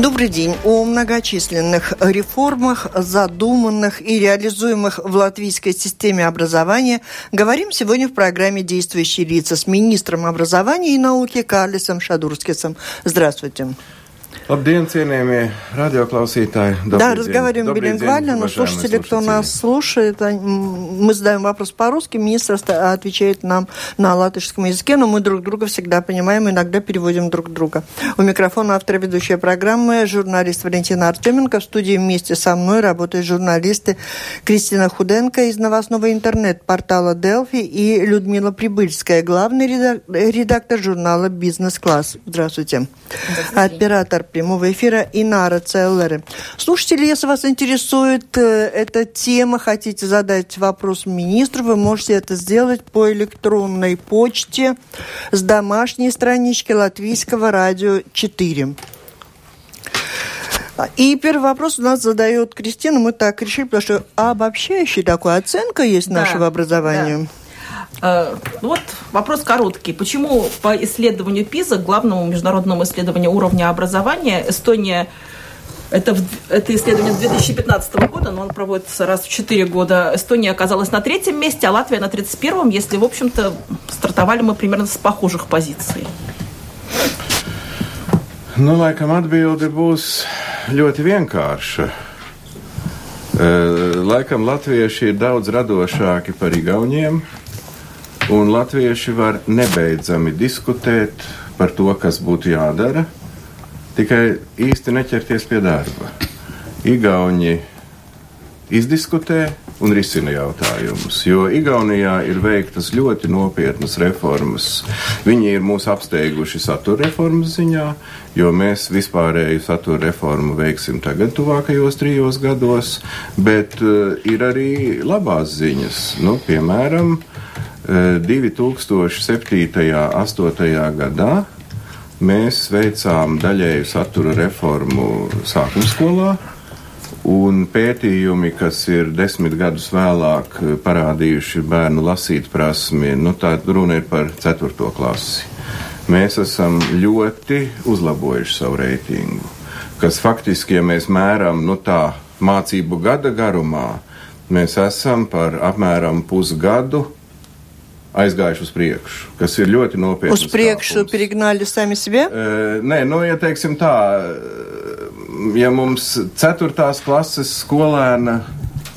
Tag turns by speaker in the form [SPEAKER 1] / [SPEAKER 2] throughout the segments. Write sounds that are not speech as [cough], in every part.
[SPEAKER 1] Добрый день. О многочисленных реформах, задуманных и реализуемых в латвийской системе образования говорим сегодня в программе «Действующие лица» с министром образования и науки Карлисом Шадурскисом. Здравствуйте.
[SPEAKER 2] Labdien, cienījamie радиоклассиtāji!
[SPEAKER 1] Да, разговариваем билингвально, но слушатели, кто нас слушает, мы задаем вопрос по-русски, министр отвечает нам на латышском языке, но мы друг друга всегда понимаем, иногда переводим друг друга. У микрофона автор ведущая программы, журналист Валентина Артеменко. В студии вместе со мной работают журналисты Кристина Худенко из новостного интернет-портала Делфи и Людмила Прибыльская, главный редактор журнала «Бизнес-класс». Здравствуйте. Здравствуйте. Оператор прямого эфира Инара Целлеры. Слушатели, если вас интересует э, эта тема, хотите задать вопрос министру, вы можете это сделать по электронной почте с домашней странички Латвийского радио 4. И первый вопрос у нас задает Кристина. Мы так решили, потому что обобщающая такая оценка есть да, нашего образования. Да.
[SPEAKER 3] Э, вот вопрос короткий. Почему по исследованию ПИЗа, главному международному исследованию уровня образования, Эстония это, это исследование 2015 года, но он проводится раз в 4 года. Эстония оказалась на третьем месте, а Латвия на 31-м, если, в общем-то, стартовали мы примерно с похожих позиций.
[SPEAKER 2] Nu, laikam atbilde būs ļoti vienkārša. Laikam latvieši ir daudz radošāki par igauniem, Un latvieši var nebeidzami diskutēt par to, kas būtu jādara, tikai īsti neķerties pie darba. Igauni izdiskutē un risina jautājumus, jo Igaunijā ir veiktas ļoti nopietnas reformas. Viņi ir mūs apsteiguši satura reformas ziņā, jo mēs vispārēju satura reformu veiksim tagad tuvākajos trijos gados, bet uh, ir arī labās ziņas. Nu, piemēram, 2007. un 2008. gadā mēs veicām daļēju satura reformu sākuma skolā. Un pētījumi, kas ir desmit gadus vēlāk parādījuši bērnu lasīt prasmi, nu tā runa ir par ceturto klasi. Mēs esam ļoti uzlabojuši savu reitingu, kas faktiski, ja mēs mēram, nu tā mācību gada garumā, mēs esam par apmēram pusgadu aizgājuši uz priekšu, kas ir ļoti nopietni.
[SPEAKER 1] Uz priekšu pirignaļu sami sevi?
[SPEAKER 2] Uh, nē, nu, ja teiksim tā, ja mums ceturtās klases skolēna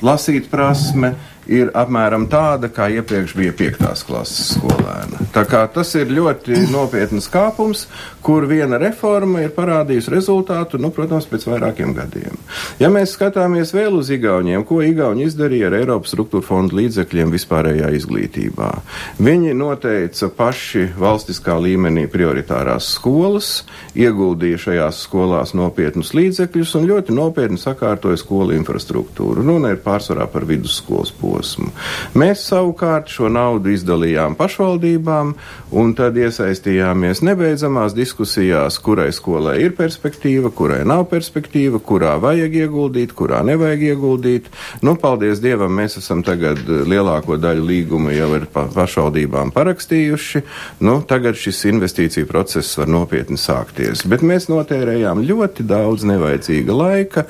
[SPEAKER 2] lasīt prasme. Mm ir apmēram tāda, kā iepriekš bija piektās klases skolēna. Tā kā tas ir ļoti nopietnas kāpums, kur viena reforma ir parādījusi rezultātu, nu, protams, pēc vairākiem gadiem. Ja mēs skatāmies vēl uz Igauniem, ko Igauni izdarīja ar Eiropas struktūra fondu līdzekļiem vispārējā izglītībā, viņi noteica paši valstiskā līmenī prioritārās skolas, ieguldīja šajās skolās nopietnus līdzekļus un ļoti nopietni sakārtoja skolu infrastruktūru. Runa ir pārsvarā par vidusskolas posmu posmu. Mēs savukārt šo naudu izdalījām pašvaldībām un tad iesaistījāmies nebeidzamās diskusijās, kurai skolai ir perspektīva, kurai nav perspektīva, kurā vajag ieguldīt, kurā nevajag ieguldīt. Nu, paldies Dievam, mēs esam tagad lielāko daļu līgumu jau ar pašvaldībām parakstījuši. Nu, tagad šis investīcija process var nopietni sākties. Bet mēs notērējām ļoti daudz nevajadzīga laika.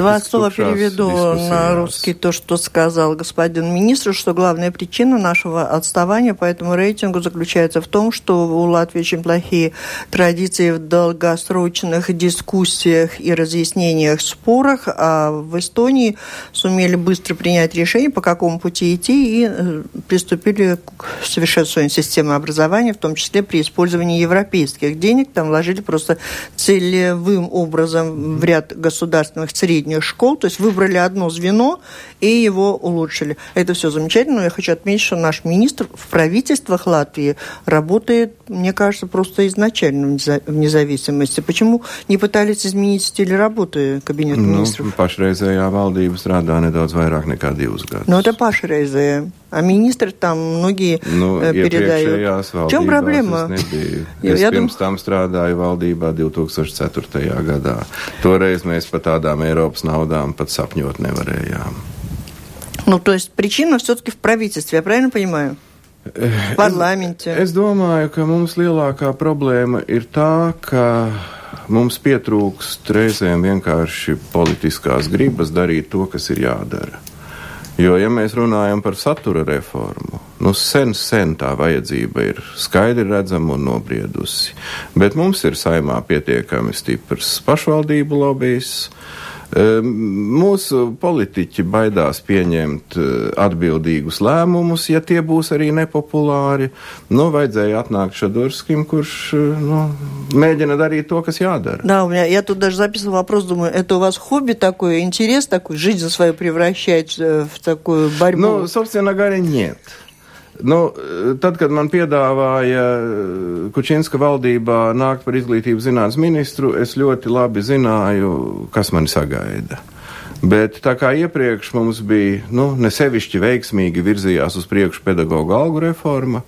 [SPEAKER 1] Два слова переведу на русский то, что сказал господин господин министр, что главная причина нашего отставания по этому рейтингу заключается в том, что у Латвии очень плохие традиции в долгосрочных дискуссиях и разъяснениях спорах, а в Эстонии сумели быстро принять решение, по какому пути идти, и э, приступили к совершенствованию системы образования, в том числе при использовании европейских денег. Там вложили просто целевым образом в ряд государственных средних школ, то есть выбрали одно звено и его улучшили. Это все замечательно, но я хочу отметить, что наш министр в правительствах Латвии работает, мне кажется, просто изначально в независимости. Почему не пытались изменить стиль работы кабинета
[SPEAKER 2] nu,
[SPEAKER 1] министров?
[SPEAKER 2] Pašreizējā valdība strādā nedaudz vairāk nekā divus gadus.
[SPEAKER 1] Ну, это pašreizējā. А министр там многие
[SPEAKER 2] nu,
[SPEAKER 1] передают. В чем проблема?
[SPEAKER 2] Es, [laughs] es pirms tam strādāju valdībā 2004. gadā. Toreiz mēs par tādām Eiropas naudām pat sapņot nevarējām.
[SPEAKER 1] Nu, то есть причина все-таки в правительстве, я правильно понимаю? В парламенте.
[SPEAKER 2] Es, es domāju, ka mums lielākā problēma ir tā, ka mums pietrūkst reizēm vienkārši politiskās gribas darīt to, kas ir jādara. Jo, ja mēs runājam par satura reformu, nu sen, sen tā vajadzība ir skaidri redzama un nobriedusi. Bet mums ir saimā pietiekami stiprs pašvaldību lobbijs, Ehm, mūsu politiķi baidās pieņemt eh, atbildīgus lēmumus, ja tie būs arī nepopulāri. Nu, vajadzēja atnākt Шадурским, kurš eh, ну, mēģina дарить то, kas jādara.
[SPEAKER 1] Да, у меня, я тут даже записывал вопрос, думаю, это у вас хобби такое, интерес такой, жизнь свою превращать э, в такую борьбу?
[SPEAKER 2] Ну, собственно говоря, нет. Nu, tad, kad man piedāvāja Kučinska valdībā nākt par izglītības zinātnes ministru, es ļoti labi zināju, kas mani sagaida. Bet tā kā iepriekš mums bija nu, nesevišķi veiksmīgi virzījās uz priekšu pedagoģa algu reforma,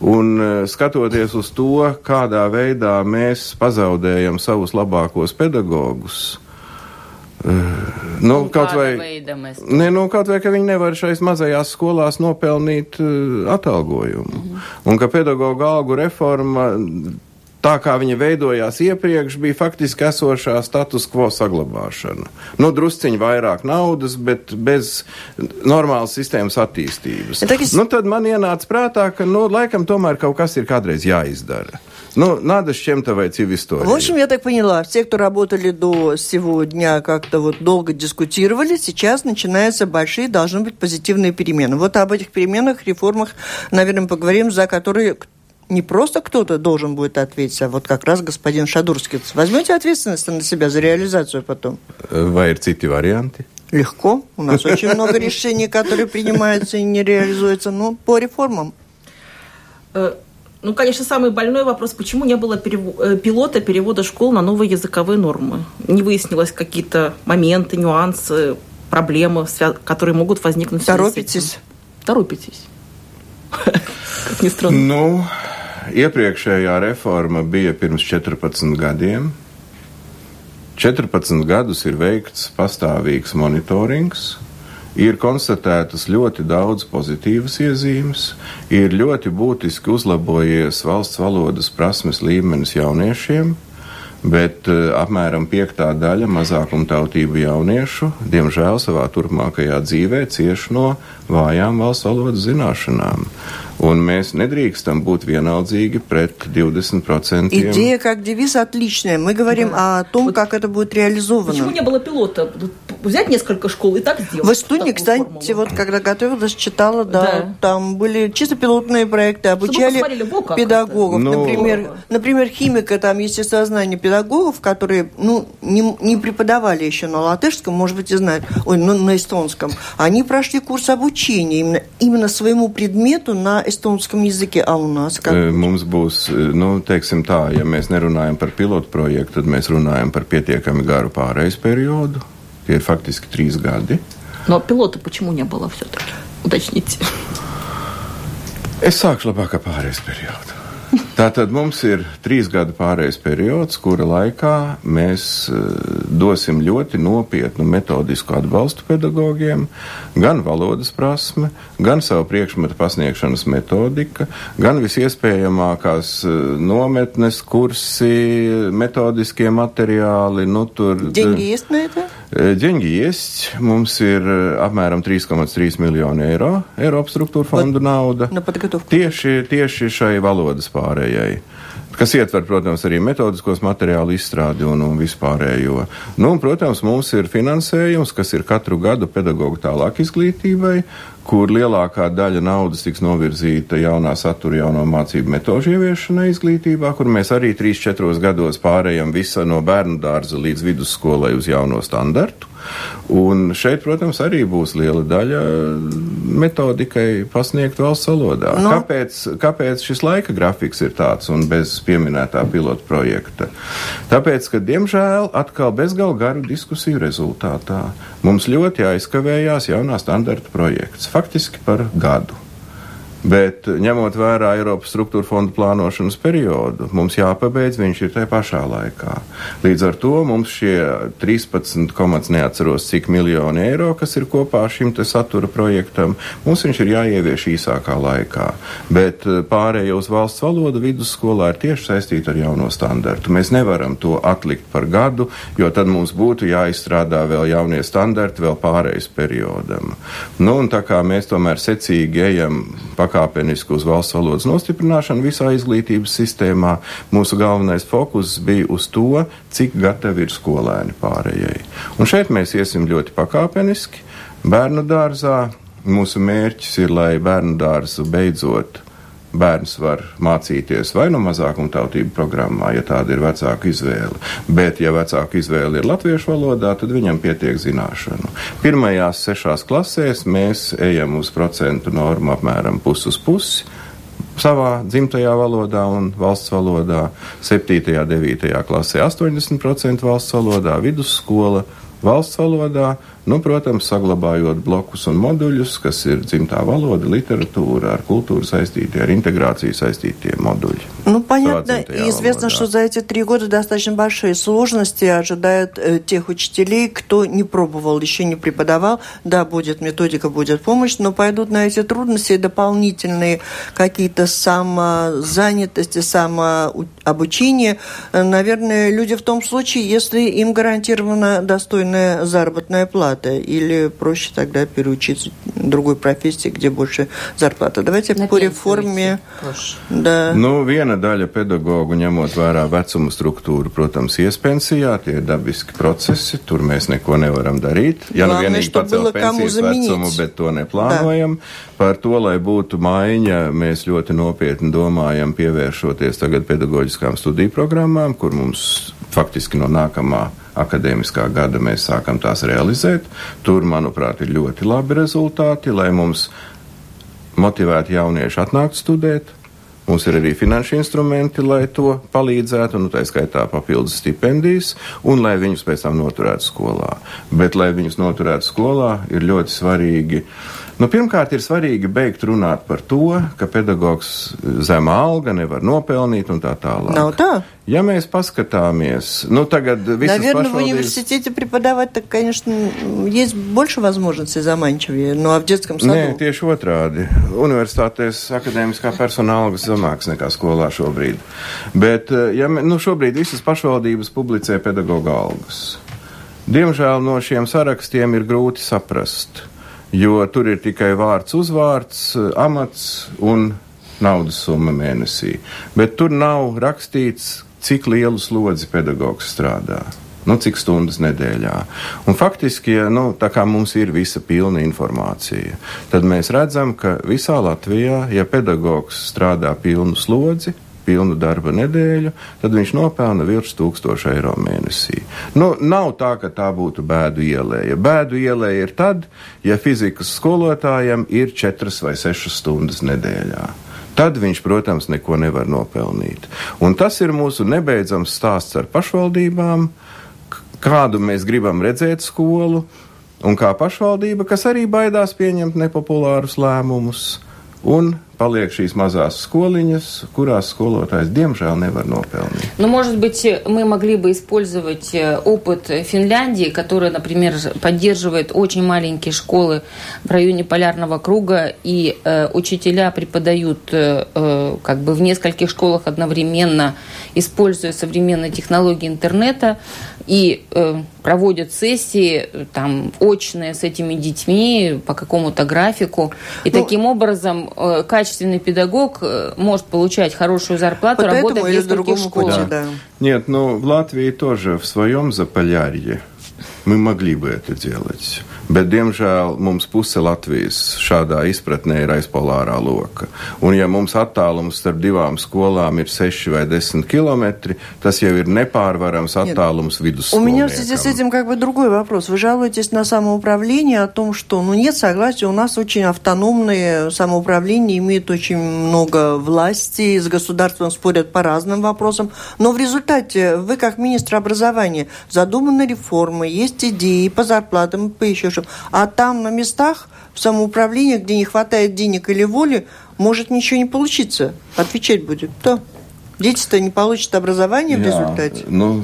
[SPEAKER 2] un e, skatoties uz to, kādā veidā mēs pazaudējam savus labākos pedagogus,
[SPEAKER 4] Nu, nu, kaut vai,
[SPEAKER 2] ne, nu, kaut vai, ka viņi nevar šais mazajās skolās nopelnīt uh, atalgojumu. Mm -hmm. Un ka pedagoģa algu reforma, tā kā viņa veidojās iepriekš, bija faktiski esošā status quo saglabāšana. Nu, drusciņi vairāk naudas, bet bez normālas sistēmas attīstības. Ja, es... nu, tad man ienāca prātā, ka, nu, laikam tomēr kaut kas ir kādreiz jāizdara. Ну, надо с чем-то войти в историю.
[SPEAKER 1] В общем, я так поняла, те, кто работали до сегодня, как-то вот долго дискутировали, сейчас начинаются большие, должны быть позитивные перемены. Вот об этих переменах, реформах, наверное, поговорим, за которые не просто кто-то должен будет ответить, а вот как раз господин Шадурский. Возьмете ответственность на себя за реализацию потом?
[SPEAKER 2] Vai ir citi varianti?
[SPEAKER 1] Легко. У нас очень много решений, которые принимаются и не реализуются. Ну, по реформам.
[SPEAKER 3] Ну, конечно, самый больной вопрос, почему не было перев... Э, пилота перевода школ на новые языковые нормы? Не выяснилось какие-то моменты, нюансы, проблемы, которые могут возникнуть.
[SPEAKER 1] Торопитесь?
[SPEAKER 3] Торопитесь. [laughs] Как ни странно.
[SPEAKER 2] Nu, iepriekšējā reforma bija pirms 14 gadiem. 14 gadus ir veikts pastāvīgs monitorings, ir konstatētas ļoti daudz pozitīvas iezīmes, ir ļoti būtiski uzlabojies valsts valodas prasmes līmenis jauniešiem, bet uh, apmēram piektā daļa mazākumtautību jauniešu, diemžēl savā turpmākajā dzīvē cieš no vājām valsts valodas zināšanām. Un mēs недрīkstam būt vienaldzīgi пред 20%.
[SPEAKER 1] Идея как девиз отличная. Мы говорим да. о том, вот как это будет реализовано.
[SPEAKER 3] Почему не было пилота? Взять несколько школ и так сделать.
[SPEAKER 1] В Эстонии, кстати, формулу. вот когда готовилась, читала, да, да, там были чисто пилотные проекты, обучали педагогов. Но... Например, например, химика, там естествознание педагогов, которые ну, не, не преподавали еще на латышском, может быть, и знают, ой, ну, на эстонском. Они прошли курс обучения именно, именно своему предмету на estonskom языке, а у нас как?
[SPEAKER 2] Mums būs, nu, teiksim tā, ja mēs nerunājam par pilotu projektu, tad mēs runājam par pietiekami garu periodu. Tie ir faktiski trīs gadi.
[SPEAKER 3] Но пилота почему не было все-таки? Уточните.
[SPEAKER 2] Es sākšu labāk ar pārejas periodu. Tātad mums ir trīs gadu pārējais periods, kura laikā mēs eh, dosim ļoti nopietnu metodisku atbalstu pedagogiem, gan valodas prasme, gan savu priekšmetu pasniegšanas metodika, gan visiespējamākās eh, nometnes, kursi, metodiskie materiāli, nu tur.
[SPEAKER 1] Eh, ģengi iesniedzē?
[SPEAKER 2] Ģengi iesniedzē mums ir apmēram 3,3 miljoni eiro, Eiropas struktūra fondu nauda. Nu, tieši, tieši šai valodas pārējai kas ietver, protams, arī metodiskos materiālu izstrādi un, un vispārējo. Nu, un, protams, mums ir finansējums, kas ir katru gadu pedagoģu tālāk izglītībai, kur lielākā daļa naudas tiks novirzīta jaunā satura, jauno mācību metožu ieviešanai izglītībā, kur mēs arī 3-4 gados pārējām visa no bērnu dārza līdz vidusskolai uz jauno standartu. Un šeit, protams, arī būs liela daļa metodikai pasniegt valsts valodā. No. Kāpēc, kāpēc šis laika grafiks ir tāds un bez pieminētā pilota projekta? Tāpēc, ka, diemžēl, atkal bezgal garu diskusiju rezultātā mums ļoti aizkavējās jaunā standarta projekts faktiski par gadu. Bet ņemot vērā Eiropas struktūra fonda plānošanas periodu, mums jāpabeidz viņš ir tajā pašā laikā. Līdz ar to mums šie 13, neatceros cik miljoni eiro, kas ir kopā šim te satura projektam, mums viņš ir jāievieš īsākā laikā. Bet eh, pārējie uz valsts valodu vidusskolā ir tieši saistīti ar jauno standartu. Mēs nevaram to atlikt par gadu, jo tad mums būtu jāizstrādā vēl jaunie standarti vēl pārējais periodam. Nu, un tā kā mēs tomēr secīgi ejam pakāpē pakāpeniski uz valsts valodas nostiprināšanu visā izglītības sistēmā. Mūsu galvenais fokus bija uz to, cik gatavi ir skolēni pārējai. Un šeit mēs iesim ļoti pakāpeniski. Bērnu dārzā mūsu mērķis ir, lai bērnu dārzu beidzot bērns var mācīties vai nu mazākuma tautību programmā, ja tāda ir vecāka izvēle. Bet, ja vecāka izvēle ir latviešu valodā, tad viņam pietiek zināšanu. Pirmajās sešās klasēs mēs ejam uz procentu normu apmēram pus uz pusi savā dzimtajā valodā un valsts valodā, 7. un 9. klasē 80% valsts valodā, vidusskola valsts valodā Nu, protams, saglabājot blokus un moduļus, kas ir dzimtā valoda, literatūra, ar kultūru saistītie, ar интеграцией saistītie модули.
[SPEAKER 1] Ну, понятно, известно, что за эти три года достаточно большие сложности ожидают э, тех учителей, кто не пробовал, еще не преподавал. Да, будет методика, будет помощь, но пойдут на эти трудности дополнительные какие-то самозанятости, самообучение. Наверное, люди в том случае, если им гарантирована достойная заработная плата зарплата, или проще тогда переучиться другой профессии, где больше зарплата. Давайте На по реформе.
[SPEAKER 2] Да. Nu, viena daļa pedagogu, ņemot vērā vecuma struktūru, protams, iespensijā, tie ir dabiski procesi, tur mēs neko nevaram darīt. Ja nu vienīgi pacelt pensijas vecumu, bet to neplānojam. Da. Par to, lai būtu maiņa, mēs ļoti nopietni domājam pievēršoties tagad pedagoģiskām studiju programmām, kur mums faktiski no nākamā akadēmiskā gada mēs sākam tās realizēt. Tur, manuprāt, ir ļoti labi rezultāti, lai mums motivētu jaunieši atnākt studēt. Mums ir arī finanšu instrumenti, lai to palīdzētu, nu, tā skaitā papildus stipendijas, un lai viņus pēc tam noturētu skolā. Bet, lai viņus noturētu skolā, ir ļoti svarīgi uh, Nu, pirmkārt, ir svarīgi beigt runāt par to, ka pedagogs zema alga nevar nopelnīt un tā tālāk.
[SPEAKER 1] Nav tā.
[SPEAKER 2] Ja mēs paskatāmies, ну, tagad visas
[SPEAKER 1] Наверное,
[SPEAKER 2] pašvaldības...
[SPEAKER 1] в университете преподавать, так, конечно, есть больше возможностей заманчивее, ну, а в детском sadu?
[SPEAKER 2] Nē, tieši otrādi. Universitātēs akadēmiskā persona algas zemāks nekā skolā šobrīd. Bet, ja, nu, šobrīd visas pašvaldības publicē pedagoga algas. Diemžēl no šiem sarakstiem ir grūti saprast jo tur ir tikai vārds, uzvārds, amats un naudas summa mēnesī. Bet tur nav rakstīts, cik lielu slodzi pedagogs strādā. Nu, cik stundas nedēļā. Un faktiski, ja nu, mums ir visa pilna informācija, tad mēs redzam, ka visā Latvijā, ja pedagogs strādā pilnu slodzi, pilnu darba nedēļu, tad viņš nopelna virs 1000 eiro mēnesī. Nu, nav tā, ka tā būtu bēdu ielēja. Bēdu ielēja ir tad, ja fizikas skolotājam ir 4 vai 6 stundas nedēļā tad viņš, protams, neko nevar nopelnīt. Un tas ir mūsu nebeidzams stāsts ar pašvaldībām, kādu mēs gribam redzēt skolu, un kā pašvaldība, kas arī baidās pieņemt nepopulārus lēmumus. Un paliek šīs mazās skoliņas, kurās skolotājs diemžēл nevar нопelнить.
[SPEAKER 4] Ну, может быть, мы могли бы использовать э, опыт Финляндии, которая, например, поддерживает очень маленькие школы в районе Полярного круга, и э, учителя преподают э, э, как бы в нескольких школах одновременно, используя современные технологии интернета, и э, проводят сессии там очные с этими детьми по какому-то графику, и ну, таким образом э, качество качественный педагог э, может получать хорошую зарплату,
[SPEAKER 1] вот
[SPEAKER 4] работая в нескольких школах.
[SPEAKER 2] Да. Нет, но в Латвии тоже в своем Заполярье мы могли бы это делать. Bet, diemžēl, mums puse Latvijas šādā izpratnē ir aiz polārā loka. Un, ja mums attālums starp divām skolām ir 6 vai 10 километри, tas jau ir nepārvarams attālums
[SPEAKER 1] vidusсколам. У меня в связи с этим как бы другой вопрос. Вы жалуетесь на самоуправление о том, что ну, нет согласия, у нас очень автономное самоуправление, имеет очень много власти, с государством спорят по разным вопросам, но в результате вы, как министр образования, задуманы реформы, есть идеи по зарплатам, по еще что. А там на местах в самоуправлении, где не хватает денег или воли, может ничего не получиться. Отвечать будет кто? Дети-то не получат образование Jā, в результате.
[SPEAKER 3] Ну,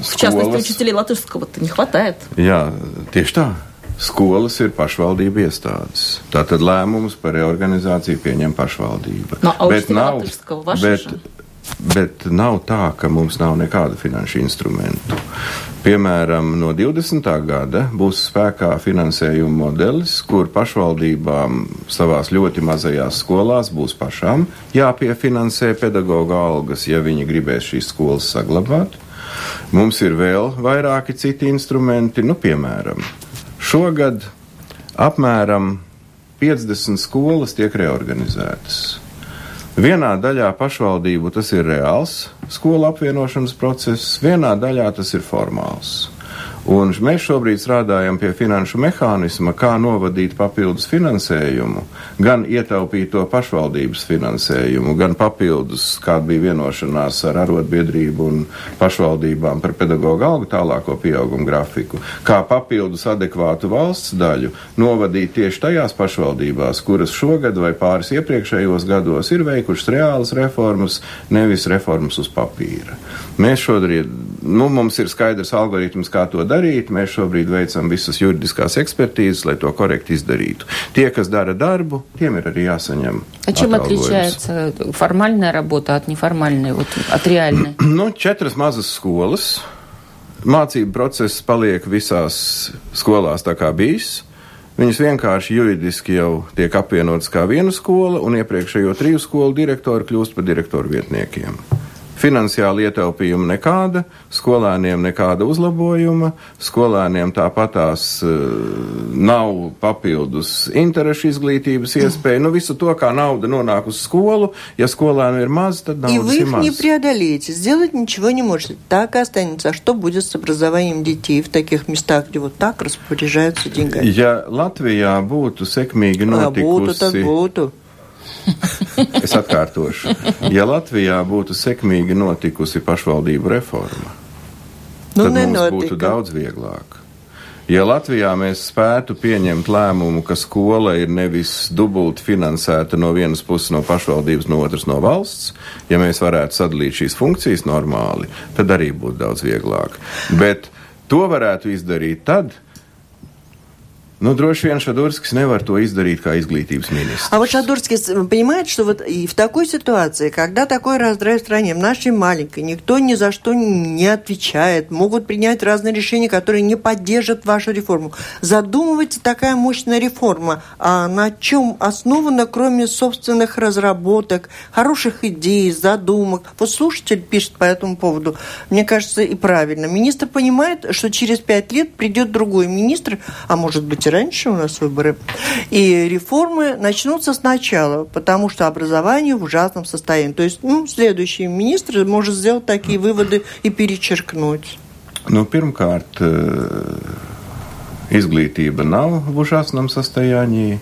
[SPEAKER 3] skolas... В частности, учителей латышского-то не хватает.
[SPEAKER 2] Jā, tieši tā. Skolas ir pašvaldību iestādes. Tātad lēmumus par reorganizāciju pieņem pašvaldība.
[SPEAKER 3] No, bet, nav, bet,
[SPEAKER 2] bet nav tā, ka mums nav nekādu finanšu instrumentu. Piemēram, no 20. gada būs spēkā finansējuma modelis, kur pašvaldībām savās ļoti mazajās skolās būs pašām jāpiefinansē pedagoģa algas, ja viņi gribēs šīs skolas saglabāt. Mums ir vēl vairāki citi instrumenti, nu, piemēram, šogad apmēram 50 skolas tiek reorganizētas. Vienā daļā pašvaldību tas ir reāls skolu apvienošanas process, vienā daļā tas ir formāls. Un mēs šobrīd strādājam pie finanšu mehānisma, kā novadīt papildus finansējumu, gan ietaupīt to pašvaldības finansējumu, gan papildus, kāda bija vienošanās ar arotbiedrību un pašvaldībām par pedagoģu algu tālāko pieaugumu grafiku, kā papildus adekvātu valsts daļu novadīt tieši tajās pašvaldībās, kuras šogad vai pāris iepriekšējos gados ir veikušas reālas reformas, nevis reformas uz papīra. Mēs šodien, nu, mums ir skaidrs algoritms, kā to darīt Mēs šobrīd veicam visas juridiskās ekspertīzes, lai to korekti izdarītu. Tie, kas dara darbu, tiem ir arī jāsaņem.
[SPEAKER 4] А чем отличается формальная работа от неформальной, вот, от реальной?
[SPEAKER 2] nu, četras mazas skolas. Mācību process paliek visās skolās tā kā bijis. Viņas vienkārši juridiski jau tiek apvienotas kā viena skola, un iepriekšējo triju skolu direktori kļūst par direktoru vietniekiem. Finansiāla ietaupījuma nekāda, skolēniem nekāda uzlabojuma, skolēniem tāpatās uh, nav papildus interešu izglītības iespēja. Nu, visu to, kā nauda nonāk uz skolu, ja skolēnu ir maz, tad naudas
[SPEAKER 1] И вы
[SPEAKER 2] их
[SPEAKER 1] не преодолеете, сделать ничего не можете. Так и останется. А что будет с образованием детей в таких местах, где вот так распоряжаются деньгами?
[SPEAKER 2] Ja Latvijā būtu sekmīgi notikusi...
[SPEAKER 1] Būtu, tad būtu. [laughs]
[SPEAKER 2] Es atkārtošu. Ja Latvijā būtu sekmīgi notikusi pašvaldību reforma, nu, tad nenotika. mums būtu daudz vieglāk. Ja Latvijā mēs spētu pieņemt lēmumu, ka skola ir nevis dubulti finansēta no vienas puses no pašvaldības, no otras no valsts, ja mēs varētu sadalīt šīs funkcijas normāli, tad arī būtu daudz vieglāk. Bet to varētu izdarīt tad, kad Ну, droši vien Шадурскис nevar to izdarīt kā izglītības министrs.
[SPEAKER 1] А вот Шадурскис понимает, что вот и в такой ситуации, когда такой раздрай в стране, в нашей маленькой, никто ни за что не отвечает, могут принять разные решения, которые не поддержат вашу реформу. Задумывается такая мощная реформа, а на чем основана, кроме собственных разработок, хороших идей, задумок? Вот слушатель пишет по этому поводу, мне кажется, и правильно. Министр понимает, что через пять лет придет другой министр, а может быть раньше у нас выборы, и реформы начнутся сначала, потому что образование в ужасном состоянии. То есть, ну, следующий министр может сделать такие выводы и перечеркнуть.
[SPEAKER 2] Nu, pirmkārt, izglītība в ужасном состоянии.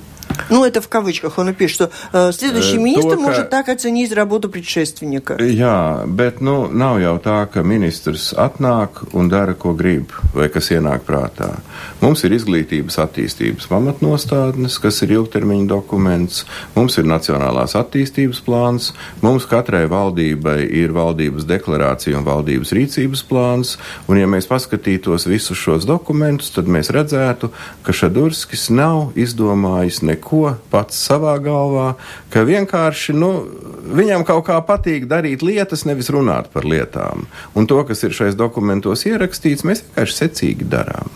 [SPEAKER 1] Ну, это в кавычках он и пишет, что э, следующий министр to, может так оценить работу предшественника.
[SPEAKER 2] Jā, bet nu, nav jau tā, ka ministrs atnāk un dara, ko grib, vai kas ienāk prātā. Mums ir izglītības attīstības pamatnostādnes, kas ir ilgtermiņa dokuments, mums ir nacionālās attīstības plāns, mums katrai valdībai ir valdības deklarācija un valdības rīcības plāns, un ja mēs paskatītos visus šos dokumentus, tad mēs redzētu, ka Šadurskis nav izdomājis neko neko pats savā galvā, ka vienkārši nu, viņam kaut kā patīk darīt lietas, nevis runāt par lietām. Un to, kas ir šais dokumentos ierakstīts, mēs vienkārši secīgi darām.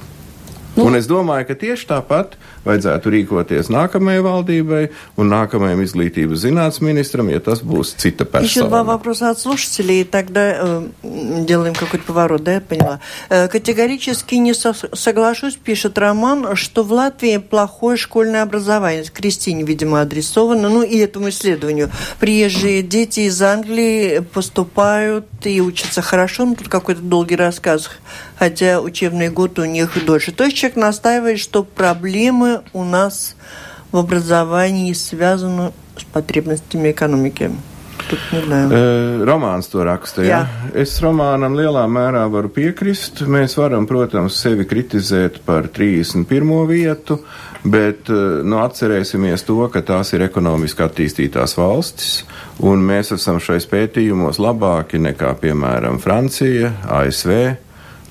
[SPEAKER 2] Nu. Un es domāju, ka tieši tāpat vajadzētu rīkoties nākamajai valdībai un nākamajam изглитības зinātnes министрам, ja tas būs cita persona.
[SPEAKER 1] Еще два вопроса от слушателей, и тогда э, делаем какой-то поворот, да, я поняла. Э, категорически не со соглашусь, пишет Роман, что в Латвии плохое школьное образование. Кристине, видимо, адресовано, ну и этому исследованию. Приезжие дети из Англии поступают и учатся хорошо, ну тут какой-то долгий рассказ, хотя учебный год у них дольше. То есть человек настаивает, что проблемы у нас в образовании связаны с потребностями экономики. тут не знаю.
[SPEAKER 2] Uh, romāns to raksta, jā. jā. Es romānam lielā mērā varu piekrist. Mēs varam, protams, sevi kritizēt par 31. vietu, bet nu, atcerēsimies to, ka tās ir ekonomiski attīstītās valstis, un mēs esam šais pētījumos labāki nekā, piemēram, Francija, ASV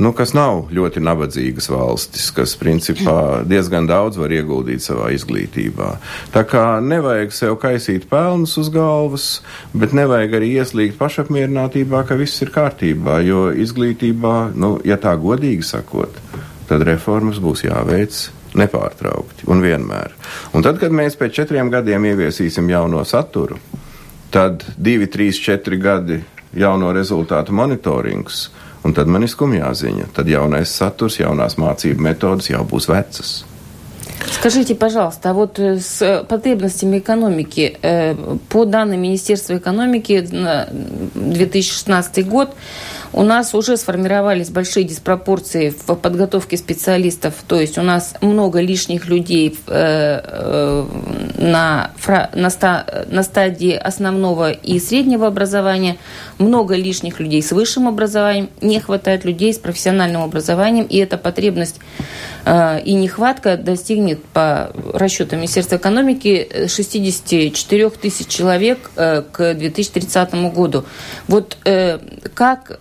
[SPEAKER 2] nu, kas nav ļoti nabadzīgas valstis, kas principā diezgan daudz var ieguldīt savā izglītībā. Tā kā nevajag sev kaisīt pelnus uz galvas, bet nevajag arī ieslīgt pašapmierinātībā, ka viss ir kārtībā, jo izglītībā, nu, ja tā godīgi sakot, tad reformas būs jāveic nepārtraukti un vienmēr. Un tad, kad mēs pēc četriem gadiem ieviesīsim jauno saturu, tad divi, trīs, četri gadi jauno rezultātu monitorings Un tad man ir skumjā. Tad jaunais saturs, jaunās mācību metodas jau būs vecas.
[SPEAKER 4] Скажите, пожалуйста, а вот э, с э, потребностями экономики, э, по данным Министерства экономики на 2016 год, у нас уже сформировались большие диспропорции в подготовке специалистов, то есть у нас много лишних людей на, на, на стадии основного и среднего образования, много лишних людей с высшим образованием, не хватает людей с профессиональным образованием, и эта потребность и нехватка достигнет по расчетам Министерства экономики 64 тысяч человек к 2030 году. Вот как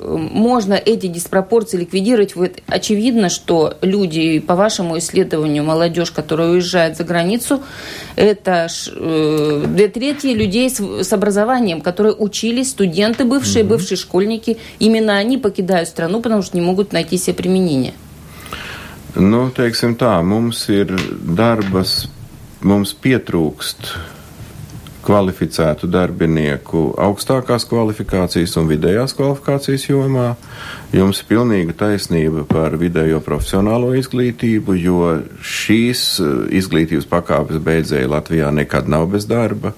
[SPEAKER 4] можно эти диспропорции ликвидировать? Вот очевидно, что люди, по вашему исследованию, молодежь, которая уезжает за границу, это две трети людей с, с образованием, которые учились, студенты бывшие, mm-hmm. бывшие школьники. Именно они покидают страну, потому что не могут найти себе применение.
[SPEAKER 2] Nu, teiksim tā, mums ir darbas, mums pietrūkst kvalificētu darbinieku augstākās kvalifikācijas un vidējās kvalifikācijas jomā. Jums ir pilnīga taisnība par vidējo profesionālo izglītību, jo šīs eh, izglītības pakāpes beidzēji Latvijā nekad nav bez darba.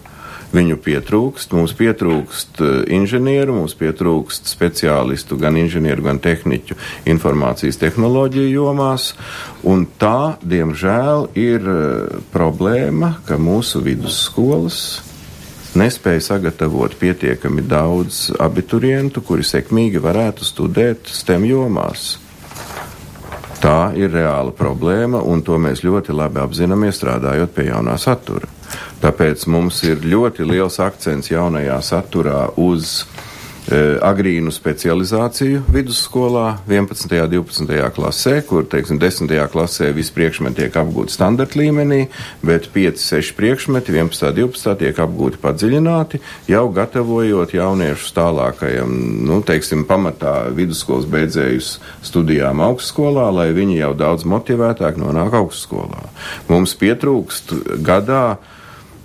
[SPEAKER 2] Viņu pietrūkst, mums pietrūkst eh, inženieru, mums pietrūkst speciālistu, gan inženieru, gan tehniķu informācijas tehnoloģiju jomās, un tā, diemžēl, ir eh, problēma, ka mūsu vidusskolas nespēja sagatavot pietiekami daudz abiturientu, kuri sekmīgi varētu studēt STEM jomās. Tā ir reāla problēma, un to mēs ļoti labi apzināmies strādājot pie jaunā satura. Tāpēc mums ir ļoti liels akcents jaunajā saturā uz agrīnu specializāciju vidusskolā, 11. un 12. klasē, kur, teiksim, 10. klasē visi priekšmeti tiek apgūti standarta līmenī, bet 5, 6 priekšmeti 11. un 12. tiek apgūti padziļināti, jau gatavojot jauniešus tālākajam, nu, teiksim, pamatā vidusskolas beidzējus studijām augstskolā, lai viņi jau daudz motivētāk nonāk augstskolā. Mums pietrūkst gadā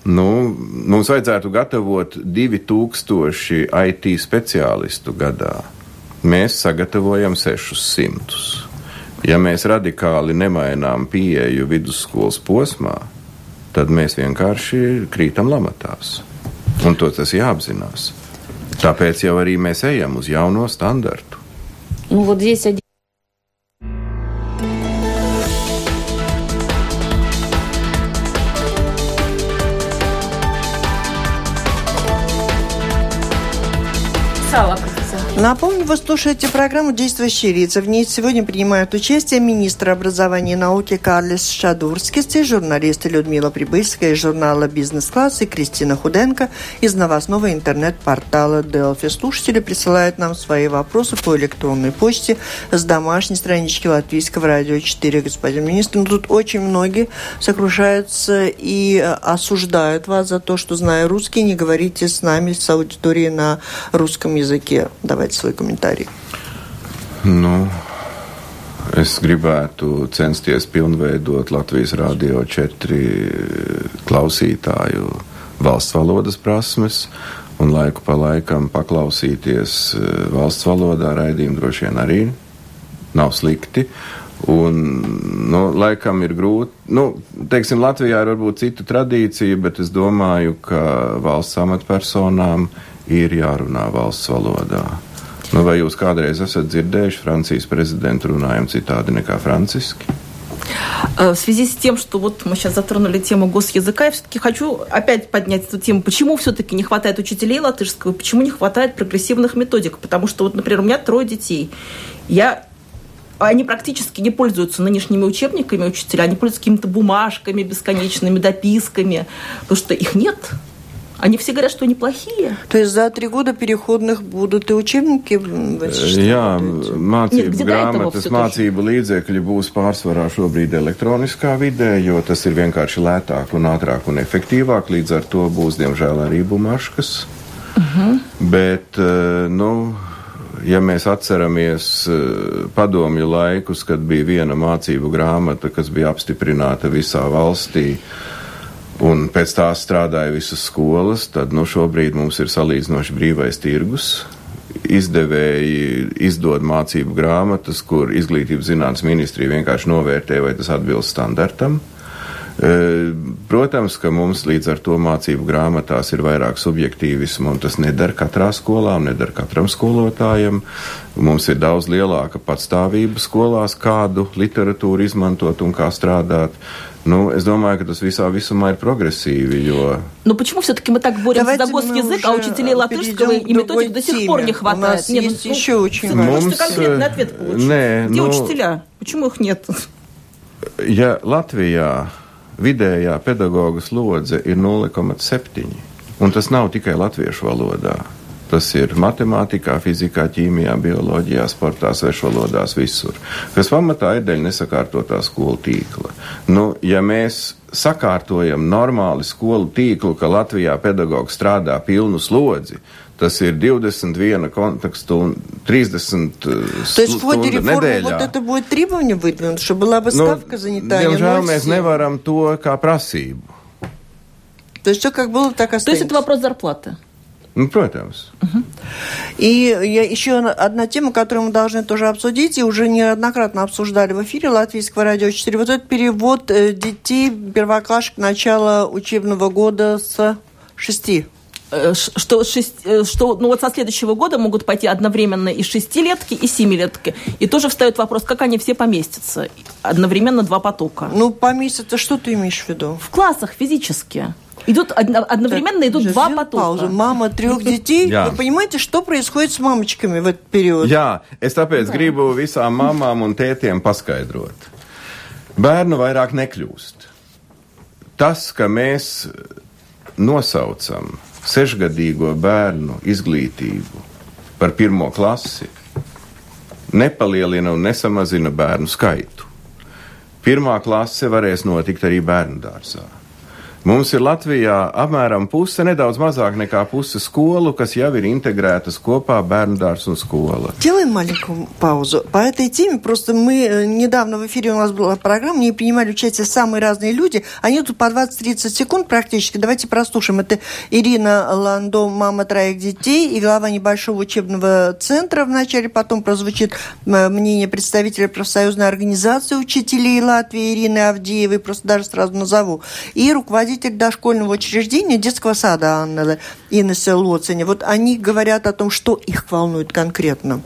[SPEAKER 2] Nu, mums vajadzētu gatavot 2000 IT speciālistu gadā. Mēs sagatavojam 600. Ja mēs radikāli nemainām pieeju vidusskolas posmā, tad mēs vienkārši krītam lamatās. Un to tas jāapzinās. Tāpēc jau arī mēs ejam uz jauno standartu.
[SPEAKER 4] Nu, вот здесь
[SPEAKER 1] Напомню, вы слушаете программу «Действующие лица». В ней сегодня принимают участие министр образования и науки Карлис Шадурскис и журналисты Людмила Прибыльская из журнала «Бизнес-класс» и Кристина Худенко из новостного интернет-портала «Делфи». Слушатели присылают нам свои вопросы по электронной почте с домашней странички Латвийского радио 4. Господин министр, ну, тут очень многие сокрушаются и осуждают вас за то, что, зная русский, не говорите с нами, с аудиторией на русском языке. Давайте свой комментарий?
[SPEAKER 2] Nu, es gribētu censties pilnveidot Latvijas Rādio 4 klausītāju valsts valodas prasmes un laiku pa laikam paklausīties eh, valsts valodā raidījumu droši vien arī nav slikti. Un, nu, laikam ir grūti, nu, teiksim, Latvijā ir varbūt cita tradīcija, bet es domāju, ka valsts amatpersonām ir jārunā valsts valodā. Nu, vai jūs kādreiz esat dzirdējuši Francijas prezidentu runājumu citādi nekā franciski?
[SPEAKER 3] Э, в связи с тем, что вот мы сейчас затронули тему госязыка, я все-таки хочу опять поднять эту тему. Почему все-таки не хватает учителей латышского? Почему не хватает прогрессивных методик? Потому что, вот, например, у меня трое детей. Я они практически не пользуются нынешними учебниками учителя, они пользуются какими-то бумажками бесконечными, дописками, потому что их нет. Они все говорят, что они плохие.
[SPEAKER 1] То есть за три года переходных будут и учебники?
[SPEAKER 2] Jā, mācību grāmatas, mācību līdzekļi būs pārsvarā šobrīd elektroniskā vidē, jo tas ir vienkārši lētāk un ātrāk un efektīvāk. Līdz ar to būs, diemžēl, arī bumaškas. Uh mhm. -huh. Bet, eh, nu, ja mēs atceramies eh, padomju laikus, kad bija viena mācību grāmata, kas bija apstiprināta visā valstī, un pēc tā strādāja visas skolas, tad nu, šobrīd mums ir salīdzinoši brīvais tirgus. Izdevēji izdod mācību grāmatas, kur izglītības zinātnes ministrija vienkārši novērtē, vai tas atbilst standartam. E, protams, ka mums līdz ar to mācību grāmatās ir vairāk subjektīvismu, un tas nedara katrā skolā, nedara katram skolotājam. Mums ir daudz lielāka patstāvība skolās, kādu literatūru izmantot un kā strādāt. Ну, я думаю, что это вся весома и прогрессивно.
[SPEAKER 3] Но почему все-таки мы так боремся за госязык, а учителей латышского и методик до сих пор не хватает? У
[SPEAKER 1] нас нет, есть ну, еще очень
[SPEAKER 3] много. Mums... конкретный ответ получить. Nē, Где nu, учителя? Почему их нет?
[SPEAKER 2] Ja Latvijā vidējā pedagoģa slodze ir 0,7, un tas nav tikai latviešu valodā. Tas ir matemātikā, fizikā, ķīmijā, bioloģijā, sportā, svešvalodās, visur. Kas pamatā ir dēļ nesakārtotā skolu tīkla. Nu, ja mēs sakārtojam normāli skolu tīklu, ka Latvijā pedagogs strādā pilnu slodzi, tas ir 21 контексту, 30
[SPEAKER 1] То есть в ходе реформы вот это будет требование выдвинуто, чтобы была бы ставка ну, занята?
[SPEAKER 2] Diemžēl mēs nevaram to kā prasību.
[SPEAKER 1] То есть все как было, так останется.
[SPEAKER 3] То есть это вопрос зарплаты?
[SPEAKER 2] Ну, protams.
[SPEAKER 1] И я, еще одна тема, которую мы должны тоже обсудить, и уже неоднократно обсуждали в эфире Латвийского радио 4. Вот этот перевод э, детей первоклашек начала учебного года с шести
[SPEAKER 3] э, что, шесть, э, что ну вот со следующего года могут пойти одновременно и шестилетки, и семилетки. И тоже встает вопрос, как они все поместятся. Одновременно два потока.
[SPEAKER 1] Ну, поместятся, что ты имеешь в виду?
[SPEAKER 3] В классах физически. Идут одновременно идут два потока. Паузу.
[SPEAKER 1] Мама трех детей. Jā. Вы понимаете, что происходит с мамочками в этот период?
[SPEAKER 2] Jā, es tāpēc Jā. gribu visām mamām un tētiem paskaidrot. Bērnu vairāk nekļūst. Tas, ka mēs nosaucam sešgadīgo bērnu izglītību par pirmo klasi, nepalielina un nesamazina bērnu skaitu. Pirmā klase varēs notikt arī bērnu dārzā. Mums ir Latvijā apmēram puse, nedaudz mazāk nekā puse skolu, kas jau ir интегрētas kopā бērндārс un школа.
[SPEAKER 1] Делаем маленькую паузу. По этой теме просто мы э, недавно в эфире у нас была программа, не принимали участие самые разные люди. Они тут по 20-30 секунд практически. Давайте прослушаем. Это Ирина Ландо, мама троих детей и глава небольшого учебного центра вначале. Потом прозвучит э, мнение представителя профсоюзной организации учителей Латвии Ирины Авдеевой, просто даже сразу назову. И руководитель руководитель дошкольного учреждения, детского сада Анна Инесса Лоцине. Вот они говорят о том, что их волнует конкретно.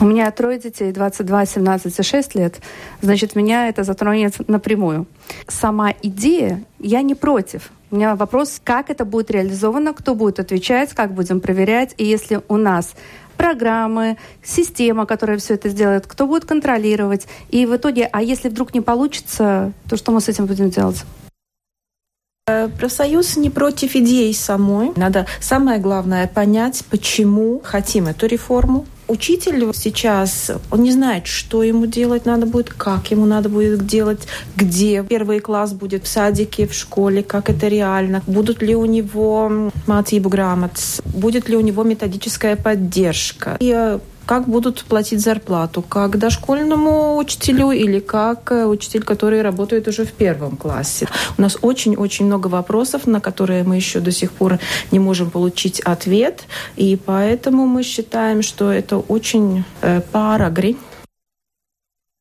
[SPEAKER 5] У меня трое детей, 22, 17 и 6 лет. Значит, меня это затронет напрямую. Сама идея, я не против. У меня вопрос, как это будет реализовано, кто будет отвечать, как будем проверять. И если у нас программы, система, которая все это сделает, кто будет контролировать. И в итоге, а если вдруг не получится, то что мы с этим будем делать?
[SPEAKER 6] Э, профсоюз не против идеи самой. Надо самое главное понять, почему хотим эту реформу. Учитель сейчас, он не знает, что ему делать надо будет, как ему надо будет делать, где первый класс будет в садике, в школе, как это реально, будут ли у него mācību грамот, будет ли у него методическая поддержка. И э, как будут платить зарплату, как дошкольному учителю или как э, учитель, который работает уже в первом классе. У нас очень-очень много вопросов, на которые мы еще до сих пор не можем получить ответ, и поэтому мы считаем, что это очень э, парагри.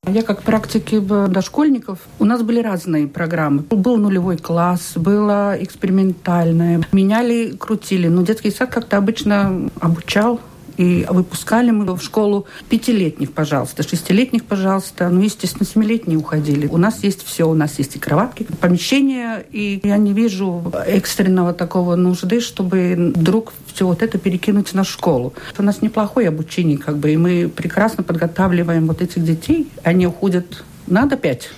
[SPEAKER 7] Я как практики дошкольников, у нас были разные программы. Был нулевой класс, было экспериментальное. Меняли, крутили. Но детский сад как-то обычно обучал И выпускали мы в школу пятилетних, пожалуйста, шестилетних, пожалуйста. Ну, естественно, семилетние уходили. У нас есть все. У нас есть и кроватки, помещения. И я не вижу экстренного такого нужды, чтобы вдруг все вот это перекинуть на школу. У нас неплохое обучение, как бы, и мы прекрасно подготавливаем вот этих детей. Они уходят надо пять.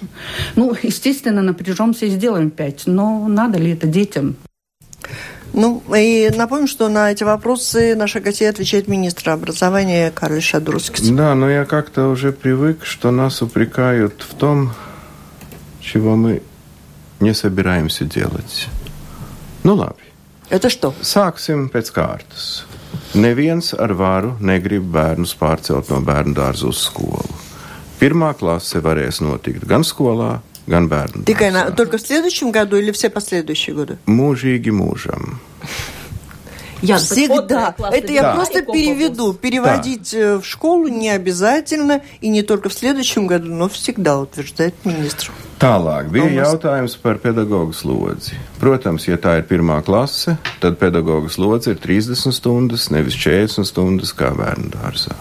[SPEAKER 7] Ну, естественно, напряжемся и сделаем пять. Но надо ли это детям?
[SPEAKER 1] Ну, и напомню, что на эти вопросы наша гостья отвечает министр образования Карл Шадурский.
[SPEAKER 2] Да, но я как-то уже привык, что нас упрекают в том, чего мы не собираемся делать. Ну, labi.
[SPEAKER 1] Это что?
[SPEAKER 2] Sāksim pēc kārtas. Neviens ar varu negrib bērnus pārcelt no bērnu dārza uz skolu. Pirmā klase varēs notikt gan skolā, gan bērnu.
[SPEAKER 1] Tikai на, только в следующем году или все последующие годы?
[SPEAKER 2] Mūžīgi mūžam.
[SPEAKER 1] Я Всегда. Это я да. просто переведу. Переводить да. в школу не обязательно, и не только в следующем году, но всегда, утверждает министр.
[SPEAKER 2] Tālāk bija Tomas. jautājums par pedagoģu slodzi. Protams, ja tā ir pirmā klase, tad pedagoģa slodze ir 30 stundas, nevis 40 stundas kā bērnu dārzā.